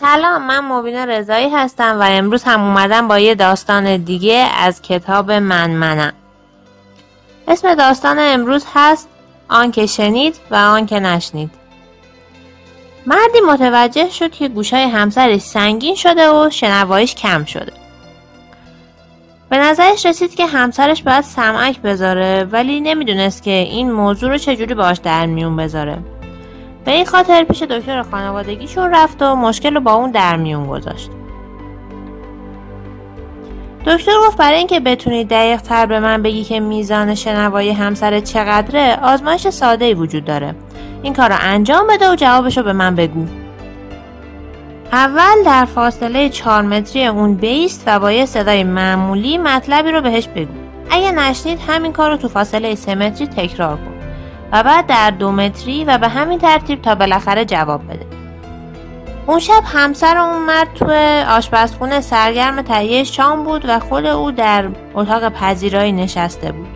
سلام من مبین رضایی هستم و امروز هم اومدم با یه داستان دیگه از کتاب من منم. اسم داستان امروز هست آنکه شنید و آنکه نشنید. مردی متوجه شد که گوشای همسرش سنگین شده و شنواییش کم شده. به نظرش رسید که همسرش باید سمعک بذاره ولی نمی‌دونست که این موضوع رو چجوری باش در میون بذاره. به این خاطر پیش دکتر خانوادگیشون رفت و مشکل رو با اون در میون گذاشت. دکتر گفت برای اینکه بتونی دقیق تر به من بگی که میزان شنوایی همسر چقدره آزمایش ساده ای وجود داره. این کار رو انجام بده و جوابش رو به من بگو. اول در فاصله 4 متری اون بیست و با یه صدای معمولی مطلبی رو بهش بگو. اگه نشنید همین کار رو تو فاصله 3 متری تکرار کن. و بعد در دو متری و به همین ترتیب تا بالاخره جواب بده. اون شب همسر اون مرد تو آشپزخونه سرگرم تهیه شام بود و خود او در اتاق پذیرایی نشسته بود.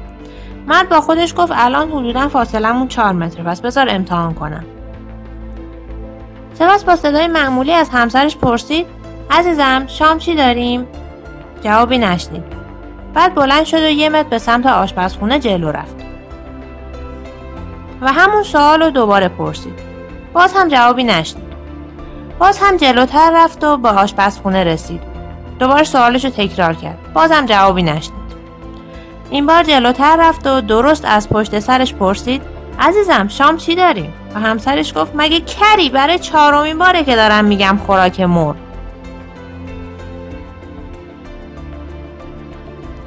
مرد با خودش گفت الان حدودا فاصلمون چهار متر پس بذار امتحان کنم. سپس با صدای معمولی از همسرش پرسید عزیزم شام چی داریم؟ جوابی نشنید. بعد بلند شد و یه متر به سمت آشپزخونه جلو رفت. و همون سوال رو دوباره پرسید. باز هم جوابی نشنید. باز هم جلوتر رفت و به آشپزخونه رسید. دوباره سوالش رو تکرار کرد. باز هم جوابی نشنید. این بار جلوتر رفت و درست از پشت سرش پرسید. عزیزم شام چی داریم؟ و همسرش گفت مگه کری برای چهارمین باره که دارم میگم خوراک مر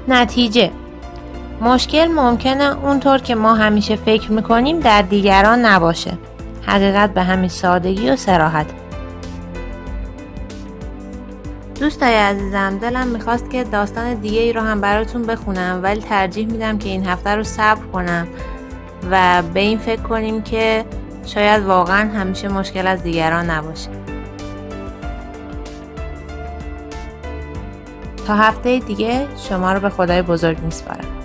نتیجه مشکل ممکنه اونطور که ما همیشه فکر می‌کنیم در دیگران نباشه. حقیقت به همین سادگی و سراحت. دوستای عزیزم دلم می‌خواست که داستان دیگه ای رو هم براتون بخونم ولی ترجیح میدم که این هفته رو صبر کنم و به این فکر کنیم که شاید واقعا همیشه مشکل از دیگران نباشه. تا هفته دیگه شما رو به خدای بزرگ میسپارم.